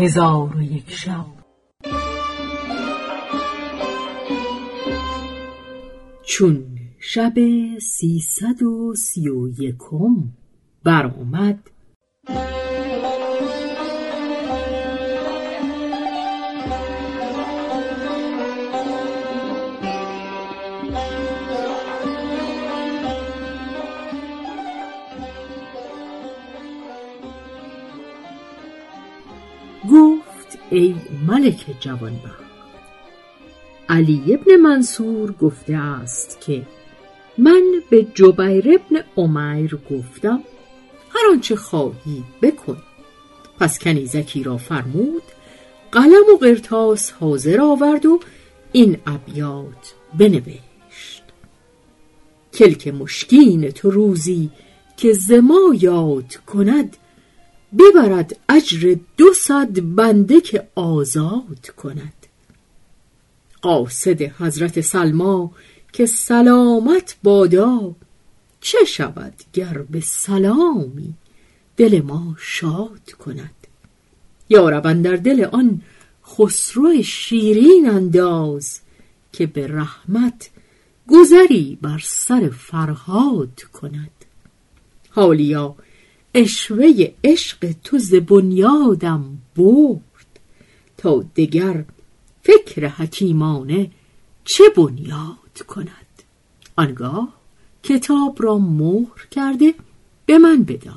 هزار و یک شب. چون شب سیصد و سی و یکم برآمد. ای ملک جوانبخت. علی ابن منصور گفته است که من به جبیر ابن عمیر گفتم هر آنچه خواهی بکن. پس کنیزکی را فرمود قلم و قرتاس حاضر آورد و این ابیات بنوشت. کلک مشکین تو روزی که زما یاد کند ببرد اجر دو صد بنده که آزاد کند. قاصد حضرت سلما که سلامت بادا چه شود گر به سلامی دل ما شاد کند؟ یارب در دل آن خسرو شیرین انداز که به رحمت گذری بر سر فرهاد کند. حالیا اشوه عشق تو ز بنیادم برد. تا دگر فکر حکیمانه چه بنیاد کند؟ آنگاه کتاب را مهر کرده به من بداد.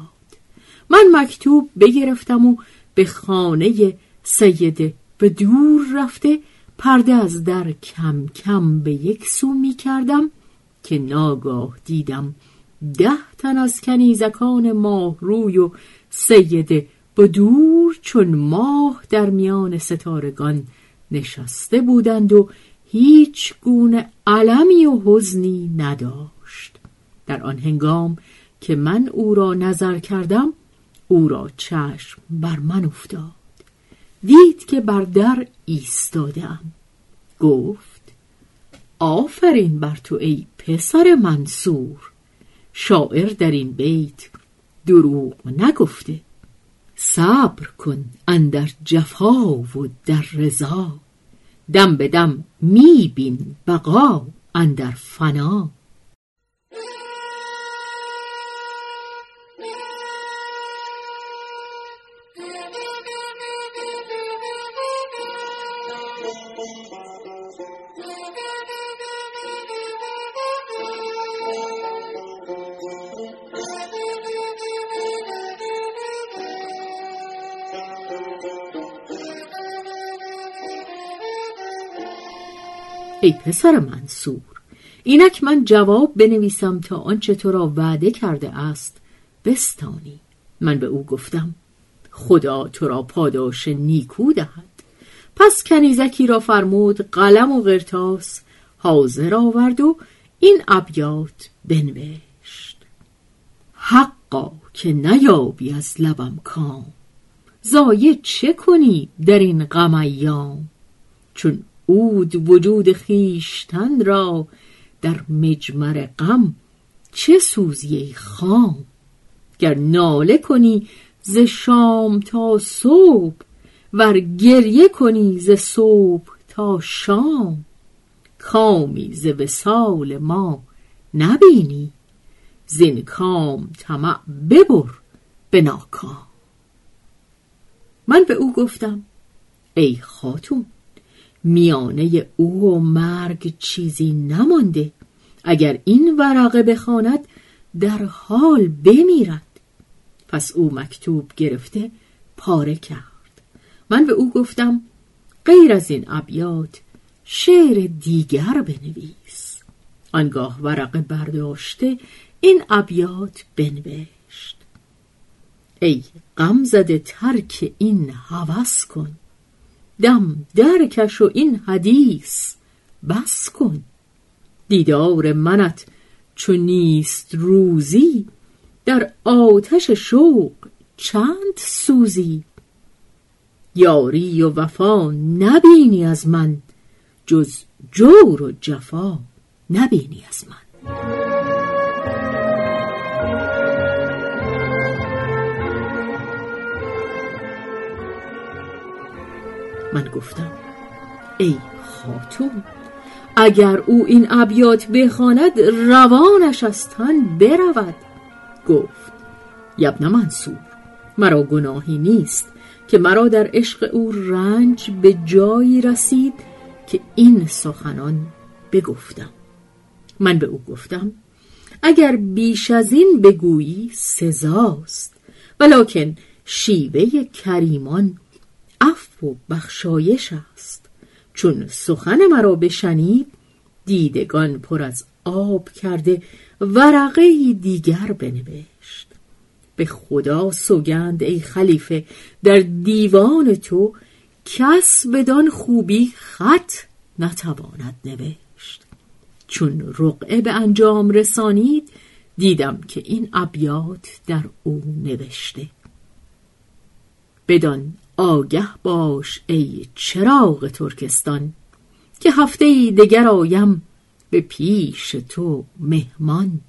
من مکتوب بگرفتم و به خانه سید به دور رفته پرده از در کم کم به یک سو می کردم که ناگاه دیدم ده تن از کنیزکان ماه روی و سید بدور چون ماه در میان ستارگان نشسته بودند و هیچ گونه علمی و حزنی نداشت. در آن هنگام که من او را نظر کردم او را چشم بر من افتاد. دید که بر در ایستادم. گفت آفرین بر تو ای پسر منصور. شاعر در این بیت دروغ نگفته. صبر کن اندر جفا و در رضا. دم به دم می بین بقا اندر فنا. ای پسر منصور اینک من جواب بنویسم تا آنچه تو را وعده کرده است بستانی. من به او گفتم خدا تو را پاداش نیکو دهد. پس کنیزکی را فرمود قلم و قرتاس حاضر آورد و این ابیات بنوشت. حقا که نیابی از لبم کام زایه چه کنی در این غم ایام؟ چون عود وجود خیشتن را در مجمر غم چه سوزی خام؟ گر ناله کنی ز شام تا صبح ور گریه کنی ز صبح تا شام. کامی ز وصال ما نبینی زین کام طمع ببر به ناکام. من به او گفتم ای خاتون میانه او و مرگ چیزی نمانده. اگر این ورقه بخواند در حال بمیرد. پس او مکتوب گرفته پاره کرد. من به او گفتم غیر از این ابیات شعر دیگر بنویس. آنگاه ورقه برداشته این ابیات بنوشت. ای غم زده ترک این هوس کن. دم درکش و این حدیث. بس کن. دیدار منت چو نیست روزی در آتش شوق چند سوزی. یاری و وفا نبینی از من جز جور و جفا نبینی از من. من گفتم ای خاتون اگر او این ابیات بخواند روانش از تن برود. گفت یبن منصور مرا گناهی نیست که مرا در عشق او رنج به جایی رسید که این سخنان بگفتم. من به او گفتم اگر بیش از این بگویی سزاست ولکن شیوه کریمان عفو و بخشایش است. چون سخن مرا بشنید دیدگان پر از آب کرده ورقه دیگر بنوشت. به خدا سوگند ای خلیفه در دیوان تو کس بدان خوبی خط نتواند نوشت. چون رقعه به انجام رسانید دیدم که این ابیات در او نوشته. بدان آگه باش ای چراغ ترکستان که هفته ای دگر آیم به پیش تو مهمان.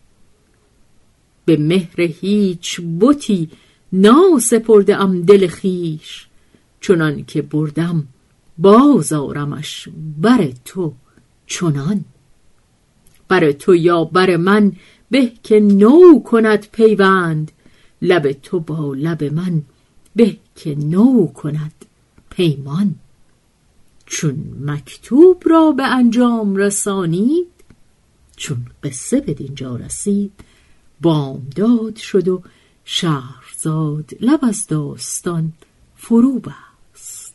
به مهر هیچ بتی ناسپرده ام دل خیش چنان که بردم بازارمش بر تو چنان. بر تو یا بر من به که نو کند پیوند لب تو با لب من به که نو کند پیمان. چون مکتوب را به انجام رسانید چون قصه به دینجا رسید بامداد شد و شهرزاد لب از داستان فرو بست.